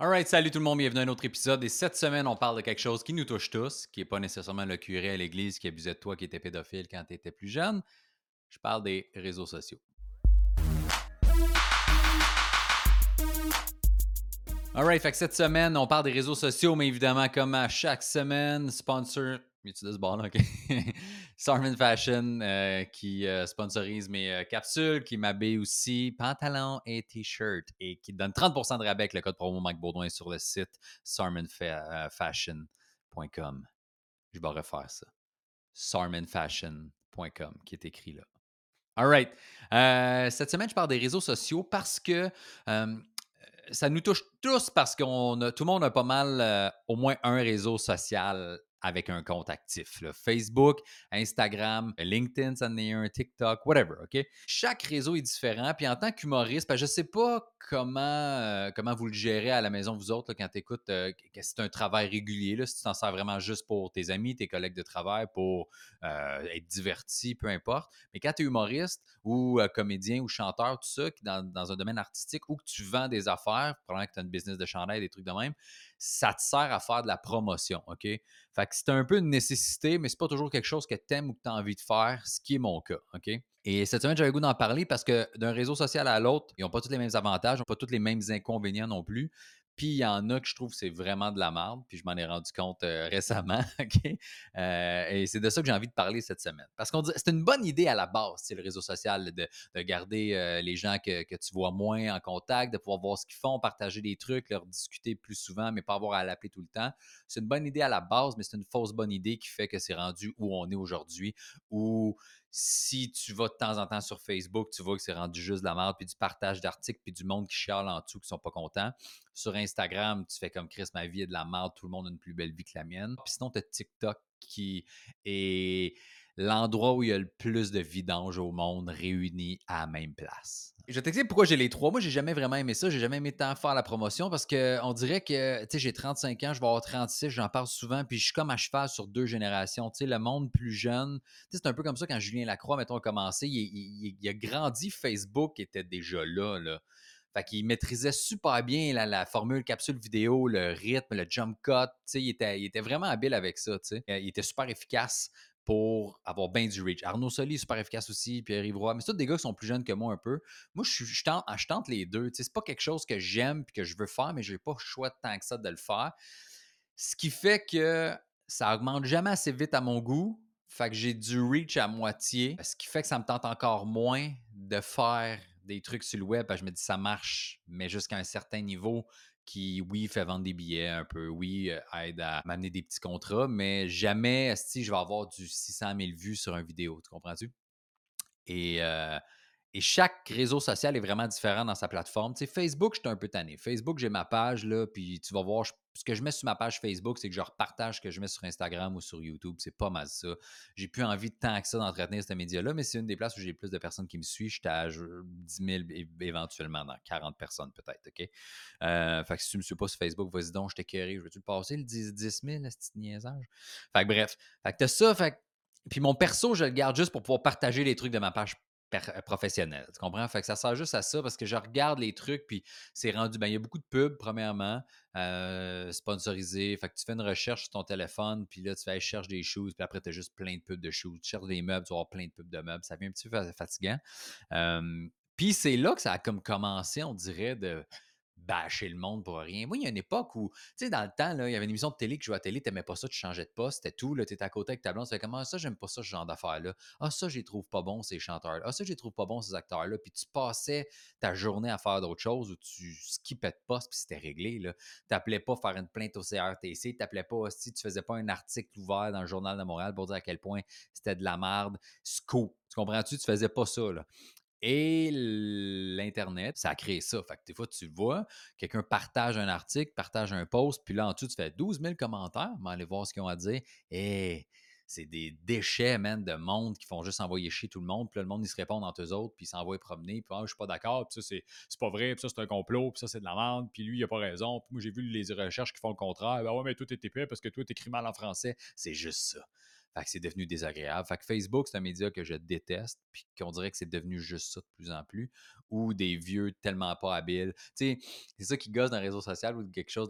Alright, salut tout le monde, bienvenue à un autre épisode. Et cette semaine, on parle de quelque chose qui nous touche tous, qui n'est pas nécessairement le curé à l'église qui abusait de toi qui était pédophile quand tu étais plus jeune. Je parle des réseaux sociaux. Alright, fait que cette semaine, on parle des réseaux sociaux, mais évidemment, comme à chaque semaine, sponsor tu ce bord OK. Fashion euh, qui euh, sponsorise mes euh, capsules, qui m'habille aussi pantalon et t-shirt et qui donne 30% de rabais avec le code promo Mike Baudouin sur le site sarmanfashion.com. Je vais refaire ça. sarmanfashion.com qui est écrit là. All right. cette semaine, je parle des réseaux sociaux parce que ça nous touche tous parce que tout le monde a pas mal au moins un réseau social avec un compte actif. Facebook, Instagram, LinkedIn, ça en un, TikTok, whatever, OK? Chaque réseau est différent. Puis en tant qu'humoriste, je ne sais pas comment, euh, comment vous le gérez à la maison, vous autres, quand tu écoutes, euh, c'est un travail régulier, là, si tu t'en sers vraiment juste pour tes amis, tes collègues de travail, pour euh, être diverti, peu importe. Mais quand tu es humoriste ou comédien ou chanteur, tout ça, dans, dans un domaine artistique ou que tu vends des affaires, probablement que tu as une business de chandail, des trucs de même, ça te sert à faire de la promotion, OK? Fait c'est un peu une nécessité, mais c'est pas toujours quelque chose que tu aimes ou que tu as envie de faire, ce qui est mon cas, OK? Et cette semaine, j'avais le goût d'en parler parce que d'un réseau social à l'autre, ils n'ont pas tous les mêmes avantages, ils n'ont pas tous les mêmes inconvénients non plus. Puis il y en a que je trouve c'est vraiment de la merde, puis je m'en ai rendu compte euh, récemment. Euh, et c'est de ça que j'ai envie de parler cette semaine. Parce qu'on c'est une bonne idée à la base, c'est le réseau social, de, garder euh, les gens que, tu vois moins en contact, de pouvoir voir ce qu'ils font, partager des trucs, leur discuter plus souvent, mais pas avoir à l'appeler tout le temps. C'est une bonne idée à la base, mais c'est une fausse bonne idée qui fait que c'est rendu où on est aujourd'hui, si tu vas de temps en temps sur Facebook, tu vois que c'est rendu juste de la merde, puis du partage d'articles, puis du monde qui chiale en dessous, qui sont pas contents. Sur Instagram, tu fais comme Chris, ma vie est de la merde, tout le monde a une plus belle vie que la mienne. Puis sinon, tu as TikTok qui est l'endroit où il y a le plus de vidange au monde réunis à la même place. Je vais t'expliquer pourquoi j'ai les trois. Moi, j'ai jamais vraiment aimé ça. J'ai jamais aimé tant faire la promotion parce qu'on dirait que, j'ai 35 ans, je vais avoir 36, j'en parle souvent, puis je suis comme à cheval sur deux générations. Le monde plus jeune, c'est un peu comme ça quand Julien Lacroix, mettons, a commencé. Il, a grandi, Facebook était déjà là, là. Fait maîtrisait super bien la, formule capsule vidéo, le rythme, le jump cut. Il était, il était vraiment habile avec ça. Il était super efficace pour avoir bien du reach. Arnaud Soli est super efficace aussi, Pierre Ivroy, mais c'est des gars qui sont plus jeunes que moi un peu. Moi, je, je, tente, je tente, les deux. C'est pas quelque chose que j'aime et que je veux faire, mais je n'ai pas le choix tant que ça de le faire. Ce qui fait que ça augmente jamais assez vite à mon goût. Fait que j'ai du reach à moitié. Ce qui fait que ça me tente encore moins de faire des trucs sur le web. je me dis ça marche, mais jusqu'à un certain niveau qui, oui, fait vendre des billets un peu, oui, euh, aide à m'amener des petits contrats, mais jamais, si je vais avoir du 600 000 vues sur une vidéo, tu comprends-tu? Et euh, et chaque réseau social est vraiment différent dans sa plateforme. Tu sais, Facebook, je suis un peu tanné. Facebook, j'ai ma page, là, puis tu vas voir, ce que je mets sur ma page Facebook, c'est que je repartage ce que je mets sur Instagram ou sur YouTube. C'est pas mal ça. J'ai plus envie de tant que ça d'entretenir ce média-là, mais c'est une des places où j'ai plus de personnes qui me suivent. J'étais à 10 000 éventuellement, dans 40 personnes peut-être, OK? Euh, fait que si tu me suis pas sur Facebook, vas-y donc, je t'écœurerai. Je veux-tu le passer, le 10, 10 000, ce petit niaisage? Fait que bref. Fait que t'as ça, fait puis mon perso, je le garde juste pour pouvoir partager les trucs de ma page professionnel. Tu comprends? Fait que ça sert juste à ça parce que je regarde les trucs, puis c'est rendu. Ben, il y a beaucoup de pubs, premièrement, euh, sponsorisés. Fait que tu fais une recherche sur ton téléphone, puis là, tu fais, chercher des choses, puis après, tu as juste plein de pubs de choses. Tu cherches des meubles, tu vas avoir plein de pubs de meubles. Ça devient un petit peu fatigant. puis c'est là que ça a comme commencé, on dirait, de bâcher le monde pour rien. Moi, il y a une époque où, tu sais, dans le temps, là, il y avait une émission de télé que je jouais à télé, tu n'aimais pas ça, tu changeais de poste, c'était tout, tu étais à côté avec ta blonde, tu comment ah, ça, j'aime pas ça, ce genre d'affaires-là. Ah, ça, les trouve pas bons, ces chanteurs-là. Ah, ça, les trouve pas bons, ces acteurs-là. Puis tu passais ta journée à faire d'autres choses où tu skippais de poste, puis c'était réglé. Tu n'appelais pas faire une plainte au CRTC, tu n'appelais pas si tu faisais pas un article ouvert dans le Journal de Montréal pour dire à quel point c'était de la merde. Scoop. Tu comprends-tu? Tu faisais pas ça. Là. Et l'Internet, ça a créé ça. Fait que des fois, tu vois, quelqu'un partage un article, partage un post, puis là, en dessous, tu fais 12 000 commentaires, mais allez voir ce qu'ils ont à dire. Et c'est des déchets, man, de monde qui font juste envoyer chier tout le monde. Puis là, le monde, ils se répondent entre eux autres, puis ils s'envoient promener. Puis ah, je suis pas d'accord, puis ça, c'est pas vrai, puis ça, c'est un complot, puis ça, c'est de la merde, puis lui, il a pas raison. Puis moi, j'ai vu les recherches qui font le contraire. Ben ouais, mais tout est épais parce que toi, t'écris mal en français. C'est juste ça. Fait que c'est devenu désagréable. Fait que Facebook, c'est un média que je déteste, puis qu'on dirait que c'est devenu juste ça de plus en plus, ou des vieux tellement pas habiles. Tu sais, c'est ça qui gosse dans les réseaux sociaux ou quelque chose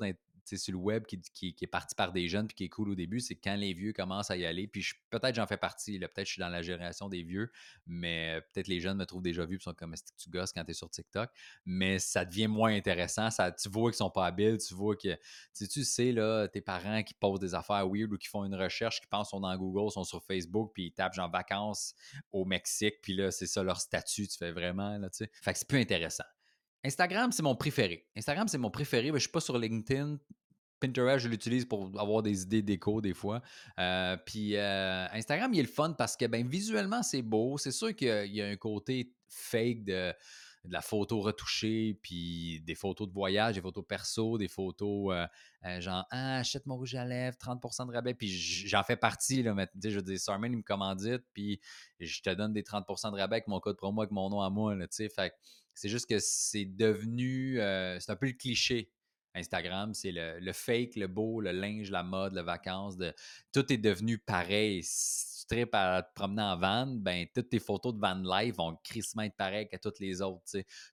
sur le web qui, est parti par des jeunes puis qui est cool au début, c'est quand les vieux commencent à y aller. Puis peut-être j'en fais partie, peut-être je suis dans la génération des vieux, mais peut-être les jeunes me trouvent déjà vu et sont comme est-ce que tu gosses quand tu es sur TikTok? Mais ça devient moins intéressant. Ça, tu vois qu'ils sont pas habiles, tu vois que tu sais, là, tes parents qui posent des affaires weird ou qui font une recherche, qui pensent sont dans Google, sont sur Facebook, puis ils tapent genre vacances au Mexique, puis là, c'est ça leur statut, tu fais vraiment, là, tu sais. Fait que c'est plus intéressant. Instagram, c'est mon préféré. Instagram, c'est mon préféré. mais je suis pas sur LinkedIn. Pinterest, je l'utilise pour avoir des idées déco des fois. Euh, puis euh, Instagram, il est le fun parce que ben, visuellement, c'est beau. C'est sûr qu'il y, a un côté fake de, la photo retouchée, puis des photos de voyage, des photos perso, des photos euh, genre Ah, achète mon rouge à lèvres, 30% de rabais. Puis j'en fais partie. Là, mais, je dis, Sarman, il me commandite, puis je te donne des 30% de rabais avec mon code promo, avec mon nom à moi. c'est juste que c'est devenu. c'est un peu le cliché Instagram, c'est le, fake, le beau, le linge, la mode, les vacances. Tout est devenu pareil. Si tu tripes à te promener en van, ben, toutes tes photos de van life vont crissement être pareilles que toutes les autres.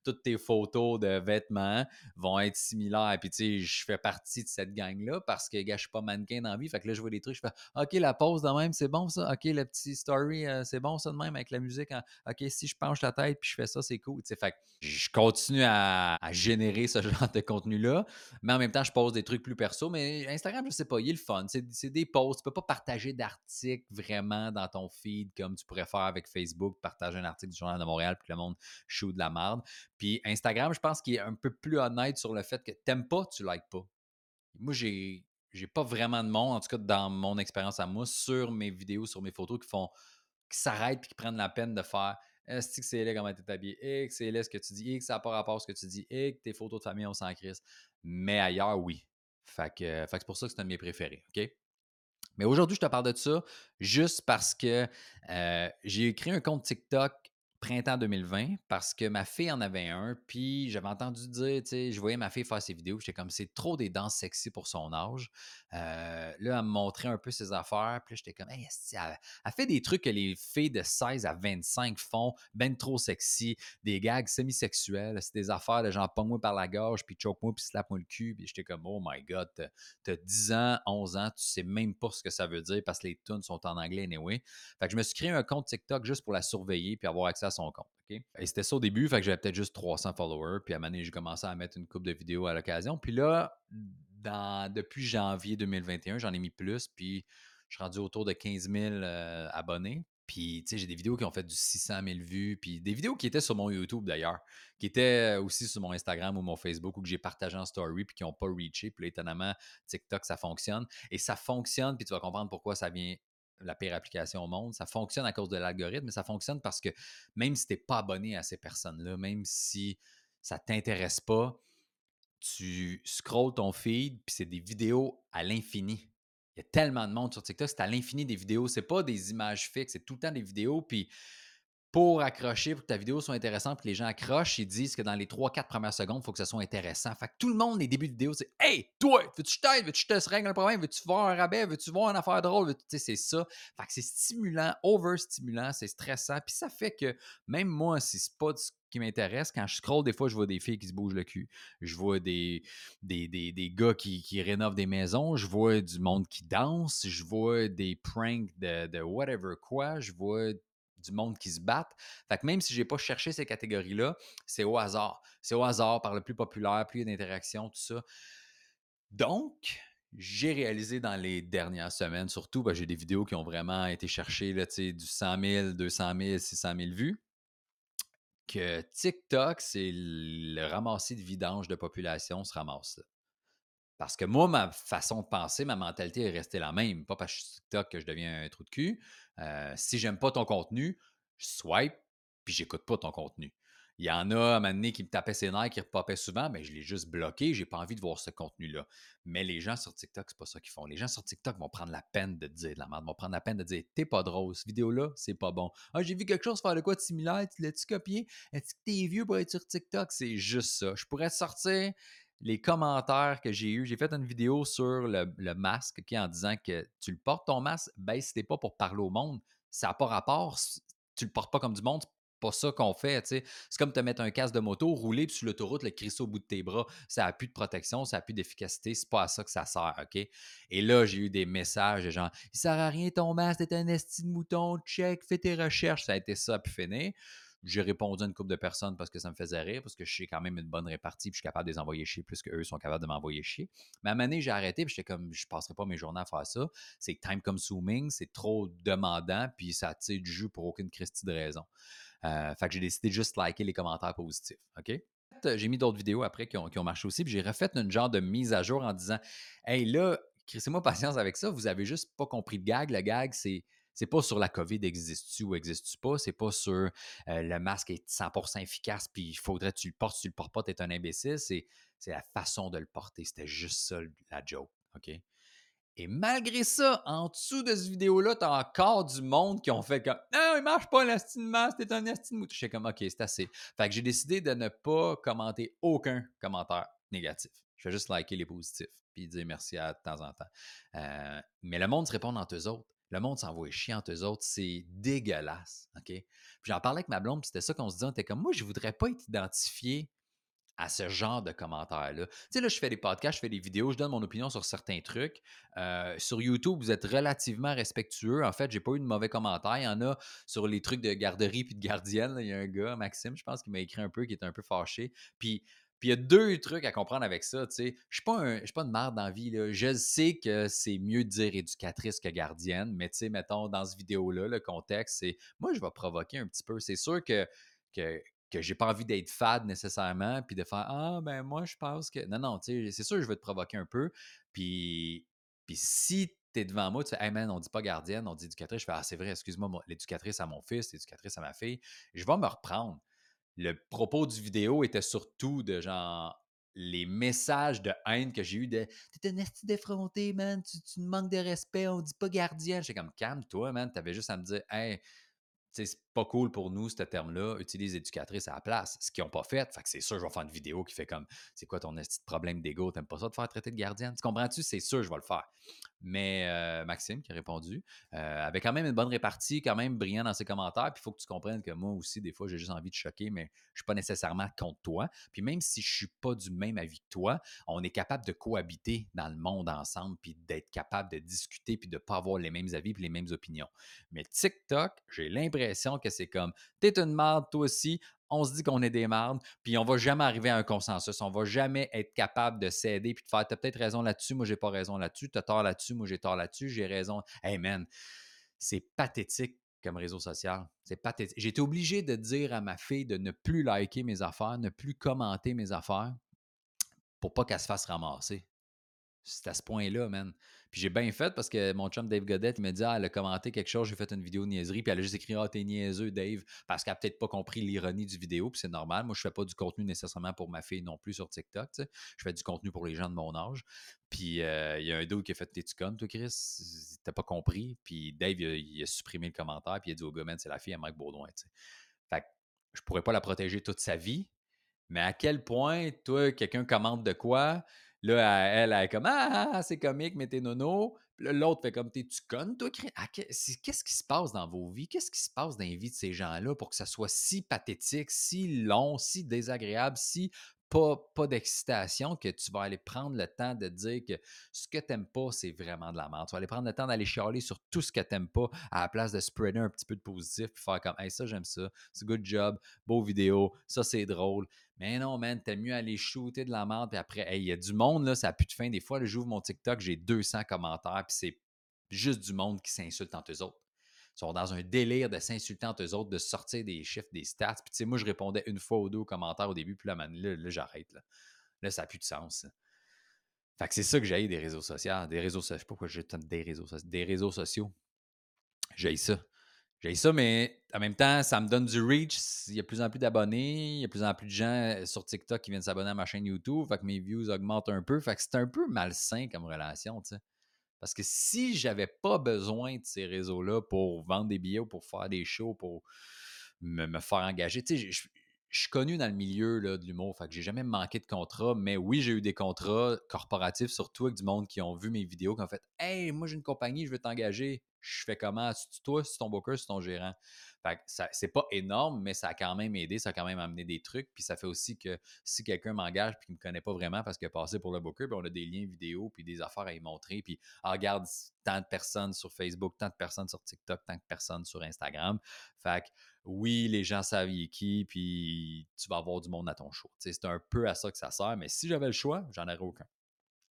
Toutes tes photos de vêtements vont être similaires. Puis, je fais partie de cette gang-là parce que, gars, je suis pas mannequin dans la vie. Fait que là, je vois des trucs, je fais OK, la pause de même, c'est bon ça. OK, le petit story, euh, c'est bon ça de même avec la musique. OK, si je penche la tête puis je fais ça, c'est cool. Fait que je continue à générer ce genre de contenu-là. Mais en même temps, je pose des trucs plus perso. Mais Instagram, je sais pas, il est le fun. C'est des posts. Tu peux pas partager d'articles vraiment dans ton feed comme tu pourrais faire avec Facebook, partager un article du Journal de Montréal puis que le monde shoot de la merde. Puis Instagram, je pense qu'il est un peu plus honnête sur le fait que t'aimes pas, tu likes pas. Moi, j'ai j'ai pas vraiment de monde, en tout cas dans mon expérience à moi, sur mes vidéos, sur mes photos qui font qui s'arrêtent et qui prennent la peine de faire est-ce que c'est là comment t'es habillé? Et que c'est là ce que tu dis? Et que ça n'a pas rapport à ce que tu dis? Et que tes photos de famille, on s'en crisse. Mais ailleurs, oui. Fait que, c'est pour ça que c'est un de mes préférés. OK? Mais aujourd'hui, je te parle de ça juste parce que euh, j'ai écrit un compte TikTok printemps 2020 parce que ma fille en avait un, puis j'avais entendu dire, tu sais, je voyais ma fille faire ses vidéos, j'étais comme, c'est trop des danses sexy pour son âge. Euh, là, elle me montrait un peu ses affaires, puis j'étais comme, hey, elle, elle, fait des trucs que les filles de 16 à 25 font, ben trop sexy, des gags semi-sexuels, c'est des affaires de genre, pogne-moi par la gorge, puis choke-moi, puis slap-moi le cul, puis j'étais comme, oh my god, t'as 10 ans, 11 ans, tu sais même pas ce que ça veut dire parce que les tunes sont en anglais anyway. Fait que je me suis créé un compte TikTok juste pour la surveiller puis avoir accès à son compte. Et c'était ça au début, fait que j'avais peut-être juste 300 followers. Puis à un moment donné, j'ai commencé à mettre une coupe de vidéos à l'occasion. Puis là, depuis janvier 2021, j'en ai mis plus. Puis je suis rendu autour de 15 000 euh, abonnés. Puis, tu sais, j'ai des vidéos qui ont fait du 600 000 vues. Puis des vidéos qui étaient sur mon YouTube d'ailleurs, qui étaient aussi sur mon Instagram ou mon Facebook ou que j'ai partagé en story puis qui n'ont pas reaché. Puis là, étonnamment, TikTok, ça fonctionne. Et ça fonctionne, puis tu vas comprendre pourquoi ça vient la pire application au monde. Ça fonctionne à cause de l'algorithme, mais ça fonctionne parce que même si tu n'es pas abonné à ces personnes-là, même si ça ne t'intéresse pas, tu scrolls ton feed, puis c'est des vidéos à l'infini. Il y a tellement de monde sur TikTok, c'est à l'infini des vidéos. C'est pas des images fixes, c'est tout le temps des vidéos. Puis pour accrocher, pour que ta vidéo soit intéressante, que les gens accrochent, ils disent que dans les 3-4 premières secondes, il faut que ça soit intéressant. Fait que tout le monde, les débuts de vidéo, c'est Hey, toi, veux-tu t'aider, veux-tu te régler un problème, veux-tu voir un rabais, veux-tu voir une affaire drôle, tu sais, c'est ça. Fait que c'est stimulant, over-stimulant, c'est stressant. Puis ça fait que même moi, si c'est pas ce qui m'intéresse, quand je scroll, des fois, je vois des filles qui se bougent le cul. Je vois des, des, des, gars qui, qui, rénovent des maisons. Je vois du monde qui danse. Je vois des pranks de, de whatever quoi. Je vois du monde qui se battent. Fait que même si je n'ai pas cherché ces catégories-là, c'est au hasard. C'est au hasard par le plus populaire, plus d'interactions, tout ça. Donc, j'ai réalisé dans les dernières semaines, surtout, ben, j'ai des vidéos qui ont vraiment été cherchées là, du 100 000, 200 000, 600 000 vues, que TikTok, c'est le ramassis de vidange de population se ramasse là. Parce que moi, ma façon de penser, ma mentalité est restée la même. Pas parce que je suis TikTok que je deviens un trou de cul. Euh, si j'aime pas ton contenu, je swipe, puis j'écoute pas ton contenu. Il y en a à un moment donné qui me tapaient ses nerfs, qui repopaient souvent, mais je l'ai juste bloqué, j'ai pas envie de voir ce contenu-là. Mais les gens sur TikTok, c'est pas ça qu'ils font. Les gens sur TikTok vont prendre la peine de dire de la merde, vont prendre la peine de dire T'es pas drôle, cette vidéo-là, c'est pas bon. Ah, j'ai vu quelque chose faire de quoi de similaire, tu l'as-tu copié? Est-ce que t'es vieux pour être sur TikTok? C'est juste ça. Je pourrais sortir les commentaires que j'ai eus. J'ai fait une vidéo sur le, masque qui en disant que tu le portes ton masque, ben c'était pas pour parler au monde. Ça n'a pas rapport. Tu le portes pas comme du monde, pas ça qu'on fait. C'est comme te mettre un casque de moto, rouler, sur l'autoroute, le crisser au bout de tes bras. Ça n'a plus de protection, ça n'a plus d'efficacité. C'est pas à ça que ça sert, OK? Et là, j'ai eu des messages de gens Il sert à rien ton masque, t'es un esti de mouton, check, fais tes recherches. Ça a été ça, puis fini. J'ai répondu à une couple de personnes parce que ça me faisait rire, parce que je suis quand même une bonne répartie, puis je suis capable de les envoyer chier plus qu'eux sont capables de m'envoyer chier. Mais à un moment donné, j'ai arrêté, puis j'étais comme, je passerai pas mes journées à faire ça. C'est time consuming, c'est trop demandant, puis ça tire du jus pour aucune christie de raison. Euh, fait que j'ai décidé de juste liker les commentaires positifs. OK? J'ai mis d'autres vidéos après qui ont, marché aussi, puis j'ai refait une genre de mise à jour en disant Hey là, crissez-moi patience avec ça, vous avez juste pas compris le gag. Le gag, c'est. C'est pas sur la COVID existe-tu ou existe-tu pas, c'est pas sur euh, le masque est 100% efficace puis il faudrait que tu le portes, tu le portes pas, tu es un imbécile, c'est la façon de le porter, c'était juste ça la joke, OK? Et malgré ça, en dessous de cette vidéo-là, t'as encore du monde qui ont fait comme Non, il marche pas l'astine masse, t'es un astine. Je comme OK, c'est assez. Fait que j'ai décidé de ne pas commenter aucun commentaire négatif. Je vais juste liker les positifs puis dire merci à de temps en temps. Euh, mais le monde se répond entre eux autres. Le monde s'envoie chier entre eux autres. C'est dégueulasse. OK? Puis j'en parlais avec ma blonde, puis c'était ça qu'on se disait. On était comme moi, je voudrais pas être identifié à ce genre de commentaires-là. Tu sais, là, je fais des podcasts, je fais des vidéos, je donne mon opinion sur certains trucs. Euh, sur YouTube, vous êtes relativement respectueux. En fait, j'ai pas eu de mauvais commentaires. Il y en a sur les trucs de garderie puis de gardienne. Il y a un gars, Maxime, je pense, qui m'a écrit un peu, qui était un peu fâché. Puis, puis il y a deux trucs à comprendre avec ça. Je suis pas, pas une merde dans la vie. Là. Je sais que c'est mieux de dire éducatrice que gardienne, mais mettons, dans cette vidéo-là, le contexte, c'est moi, je vais provoquer un petit peu. C'est sûr que, que que j'ai pas envie d'être fade nécessairement, puis de faire Ah, ben moi, je pense que. Non, non, c'est sûr, je vais te provoquer un peu. Puis, puis si tu es devant moi, tu fais Hey man, on dit pas gardienne, on dit éducatrice. Je fais Ah, c'est vrai, excuse-moi, l'éducatrice à mon fils, l'éducatrice à ma fille. Je vais me reprendre. Le propos du vidéo était surtout de genre les messages de haine que j'ai eu de T'es un esti défronté, man, tu, tu manques de respect, on dit pas gardienne. J'étais comme calme-toi, man, t'avais juste à me dire Hey, c'est pas cool pour nous, ce terme-là, utilise éducatrice à la place. Ce qu'ils n'ont pas fait, que c'est sûr, je vais faire une vidéo qui fait comme c'est quoi ton petit problème d'ego, t'aimes pas ça de faire traiter de gardienne? Tu comprends-tu? C'est sûr, je vais le faire. Mais euh, Maxime qui a répondu, euh, avait quand même une bonne répartie, quand même brillant dans ses commentaires. Puis il faut que tu comprennes que moi aussi, des fois, j'ai juste envie de choquer, mais je suis pas nécessairement contre toi. Puis même si je suis pas du même avis que toi, on est capable de cohabiter dans le monde ensemble, puis d'être capable de discuter, puis de pas avoir les mêmes avis, puis les mêmes opinions. Mais TikTok, j'ai l'impression que c'est comme t'es une marde, toi aussi, on se dit qu'on est des mardes, puis on va jamais arriver à un consensus. On va jamais être capable de s'aider puis de faire T'as peut-être raison là-dessus, moi j'ai pas raison là-dessus, t'as tort là-dessus, moi j'ai tort là-dessus, j'ai raison. Hey man, c'est pathétique comme réseau social. C'est pathétique. Été obligé de dire à ma fille de ne plus liker mes affaires, ne plus commenter mes affaires pour pas qu'elle se fasse ramasser. C'est à ce point-là, man. Puis j'ai bien fait parce que mon chum Dave Godette, m'a dit Ah, elle a commenté quelque chose, j'ai fait une vidéo niaiserie, puis elle a juste écrit Ah, t'es niaiseux, Dave, parce qu'elle a peut-être pas compris l'ironie du vidéo, puis c'est normal. Moi, je fais pas du contenu nécessairement pour ma fille non plus sur TikTok, tu sais. Je fais du contenu pour les gens de mon âge. Puis euh, il y a un d'autre qui a fait T'es-tu con, toi, Chris? T'as pas compris. Puis Dave, il a, supprimé le commentaire, puis il a dit au gars, c'est la fille à Mike Baudouin, tu sais. Fait que je pourrais pas la protéger toute sa vie, mais à quel point, toi, quelqu'un commente de quoi, Là, elle, elle est comme ah, ah, ah, c'est comique, mais t'es nono. l'autre fait comme t'es-tu connes, toi? Qu'est-ce qui se passe dans vos vies? Qu'est-ce qui se passe dans les vies de ces gens-là pour que ça soit si pathétique, si long, si désagréable, si pas, d'excitation que tu vas aller prendre le temps de dire que ce que t'aimes pas, c'est vraiment de la merde. Tu vas aller prendre le temps d'aller chialer sur tout ce que t'aimes pas à la place de spreader un petit peu de positif puis faire comme Hey, ça, j'aime ça. C'est good job. Beau vidéo. Ça, c'est drôle. Mais non, man, t'aimes mieux aller shooter de la merde. Puis après, il y a du monde, là, ça a plus de fin. Des fois, j'ouvre mon TikTok, j'ai 200 commentaires, puis c'est juste du monde qui s'insulte entre eux autres. Sont dans un délire de s'insulter entre eux autres, de sortir des chiffres, des stats. Puis, tu sais, moi, je répondais une fois ou deux commentaires au début, puis là, là, j'arrête. Là. là, ça n'a plus de sens. Fait que c'est ça que j'ai des réseaux sociaux. Des réseaux sociaux. Je sais pas pourquoi j'ai des réseaux sociaux. Des réseaux sociaux. J'ai ça. J'ai ça, mais en même temps, ça me donne du reach. Il y a de plus en plus d'abonnés. Il y a de plus en plus de gens euh, sur TikTok qui viennent s'abonner à ma chaîne YouTube. Fait que mes views augmentent un peu. Fait que c'est un peu malsain comme relation, tu sais. Parce que si j'avais pas besoin de ces réseaux-là pour vendre des billets ou pour faire des shows, pour me, faire engager, tu sais, je suis connu dans le milieu là, de l'humour, fait que j'ai jamais manqué de contrat, mais oui, j'ai eu des contrats corporatifs, surtout avec du monde qui ont vu mes vidéos, qui ont fait Hey, moi j'ai une compagnie, je veux t'engager. Je fais comment? C'est toi, c'est ton booker, c'est ton gérant. Fait que c'est pas énorme, mais ça a quand même aidé, ça a quand même amené des trucs. Puis ça fait aussi que si quelqu'un m'engage et qu'il me connaît pas vraiment parce qu'il a passé pour le booker, puis on a des liens vidéo puis des affaires à y montrer. Puis ah, regarde tant de personnes sur Facebook, tant de personnes sur TikTok, tant de personnes sur Instagram. Fait que oui, les gens savent qui, puis tu vas avoir du monde à ton show. C'est un peu à ça que ça sert, mais si j'avais le choix, j'en aurais aucun.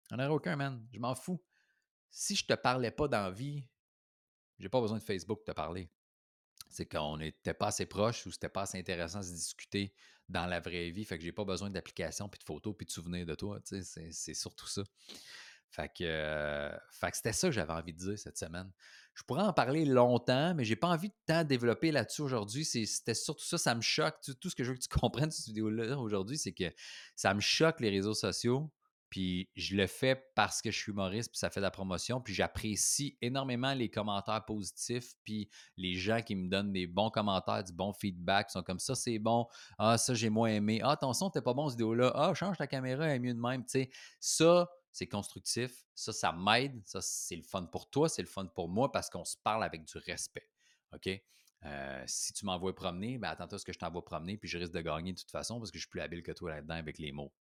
J'en aurais aucun, man. Je m'en fous. Si je te parlais pas d'envie, j'ai pas besoin de Facebook de te parler c'est qu'on n'était pas assez proche ou c'était pas assez intéressant de se discuter dans la vraie vie. Fait que j'ai pas besoin d'applications, puis de photos, puis de souvenirs de toi. C'est surtout ça. Fait que, euh, que c'était ça que j'avais envie de dire cette semaine. Je pourrais en parler longtemps, mais j'ai pas envie de tant développer là-dessus aujourd'hui. C'était surtout ça, ça me choque. Tout, ce que je veux que tu comprennes de cette vidéo-là aujourd'hui, c'est que ça me choque les réseaux sociaux. Puis je le fais parce que je suis humoriste, puis ça fait de la promotion. Puis j'apprécie énormément les commentaires positifs, puis les gens qui me donnent des bons commentaires, du bon feedback, sont comme ça, c'est bon. Ah, ça, j'ai moins aimé. Ah, ton son, t'es pas bon, cette vidéo-là. Ah, change ta caméra, elle est mieux de même. Tu sais, ça, c'est constructif. Ça, ça m'aide. Ça, c'est le fun pour toi, c'est le fun pour moi parce qu'on se parle avec du respect. OK? Euh, si tu m'envoies promener, ben attends-toi ce que je t'envoie promener, puis je risque de gagner de toute façon parce que je suis plus habile que toi là-dedans avec les mots.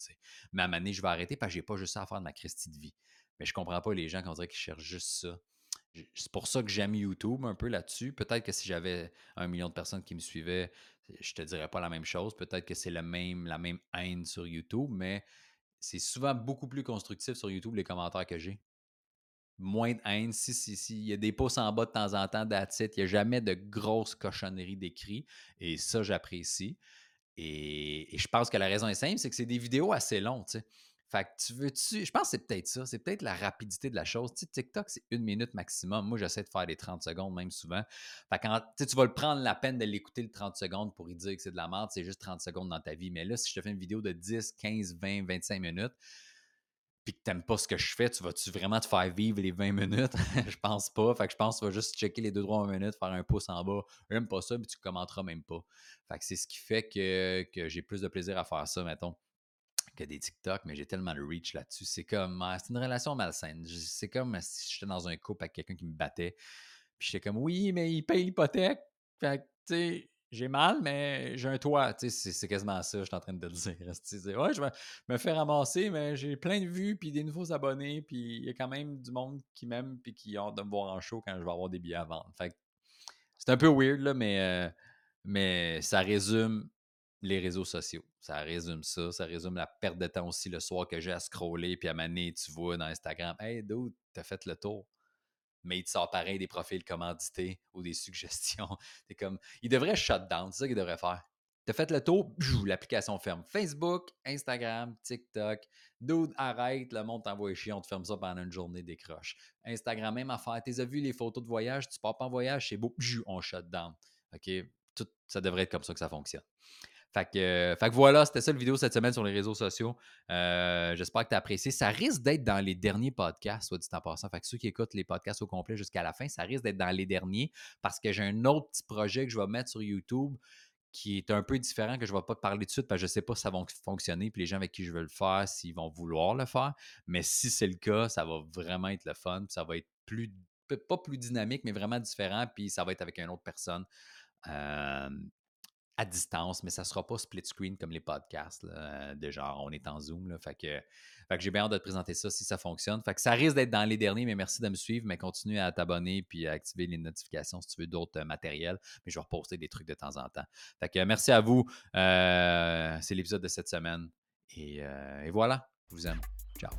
Mais à un moment je vais arrêter parce que j'ai pas juste ça à faire de ma Christie de vie. Mais je comprends pas les gens qui dirait qu'ils cherchent juste ça. C'est pour ça que j'aime YouTube un peu là-dessus. Peut-être que si j'avais un million de personnes qui me suivaient, je te dirais pas la même chose. Peut-être que c'est même, la même haine sur YouTube, mais c'est souvent beaucoup plus constructif sur YouTube les commentaires que j'ai moins de haine. Si, si, si, il y a des pouces en bas de temps en temps d'attitude, il n'y a jamais de grosses cochonneries d'écrit. Et ça, j'apprécie. Et, je pense que la raison est simple, c'est que c'est des vidéos assez longues. Fait que tu veux-tu. Je pense que c'est peut-être ça. C'est peut-être la rapidité de la chose. Tu sais, TikTok, c'est une minute maximum. Moi, j'essaie de faire des 30 secondes, même souvent. Fait que quand tu vas le prendre la peine de l'écouter le 30 secondes pour y dire que c'est de la merde, c'est juste 30 secondes dans ta vie. Mais là, si je te fais une vidéo de 10, 15, 20, 25 minutes, puis que t'aimes pas ce que je fais, tu vas-tu vraiment te faire vivre les 20 minutes? je pense pas. Fait que je pense que tu vas juste checker les 2-3 minutes, faire un pouce en bas. J'aime pas ça, mais tu commenteras même pas. Fait que c'est ce qui fait que, que j'ai plus de plaisir à faire ça, mettons, que des TikTok, mais j'ai tellement de reach là-dessus. C'est comme, ah, c'est une relation malsaine. C'est comme si j'étais dans un couple avec quelqu'un qui me battait. Puis j'étais comme, oui, mais il paye l'hypothèque. Fait j'ai mal, mais j'ai un toit. c'est quasiment ça, je suis en train de te dire. ouais, je me fais ramasser, mais j'ai plein de vues, puis des nouveaux abonnés, puis il y a quand même du monde qui m'aime, puis qui ont hâte de me voir en show quand je vais avoir des billets à vendre. Fait c'est un peu weird, là, mais, euh, mais ça résume les réseaux sociaux. Ça résume ça. Ça résume la perte de temps aussi le soir que j'ai à scroller, puis à maner, tu vois dans Instagram, Hey, dude, t'as fait le tour mais il te sort pareil des profils commandités ou des suggestions. T'es comme, il devrait shut down, c'est ça qu'il devrait faire. T'as fait le tour, l'application ferme. Facebook, Instagram, TikTok. Dude, arrête, le monde t'envoie chier, on te ferme ça pendant une journée, décroche. Instagram, même affaire. T'as vu les photos de voyage, tu pars pas en voyage, c'est beau, on shut down. OK? Ça devrait être comme ça que ça fonctionne. Fait que, voilà, c'était ça le vidéo cette semaine sur les réseaux sociaux. Euh, j'espère que tu as apprécié. Ça risque d'être dans les derniers podcasts, soit dit en passant. Fait que ceux qui écoutent les podcasts au complet jusqu'à la fin, ça risque d'être dans les derniers parce que j'ai un autre petit projet que je vais mettre sur YouTube qui est un peu différent, que je ne vais pas te parler de suite parce que je ne sais pas si ça va fonctionner, puis les gens avec qui je veux le faire, s'ils vont vouloir le faire. Mais si c'est le cas, ça va vraiment être le fun, ça va être plus, pas plus dynamique, mais vraiment différent, puis ça va être avec une autre personne. Euh, à distance, mais ça ne sera pas split screen comme les podcasts, euh, de genre on est en Zoom. Fait que, j'ai bien hâte de te présenter ça si ça fonctionne. Fait que ça risque d'être dans les derniers, mais merci de me suivre. Mais continue à t'abonner puis à activer les notifications si tu veux d'autres euh, matériels. Mais je vais reposter des trucs de temps en temps. Fait merci à vous. Euh, c'est l'épisode de cette semaine. Et, et voilà, je vous aime. Ciao.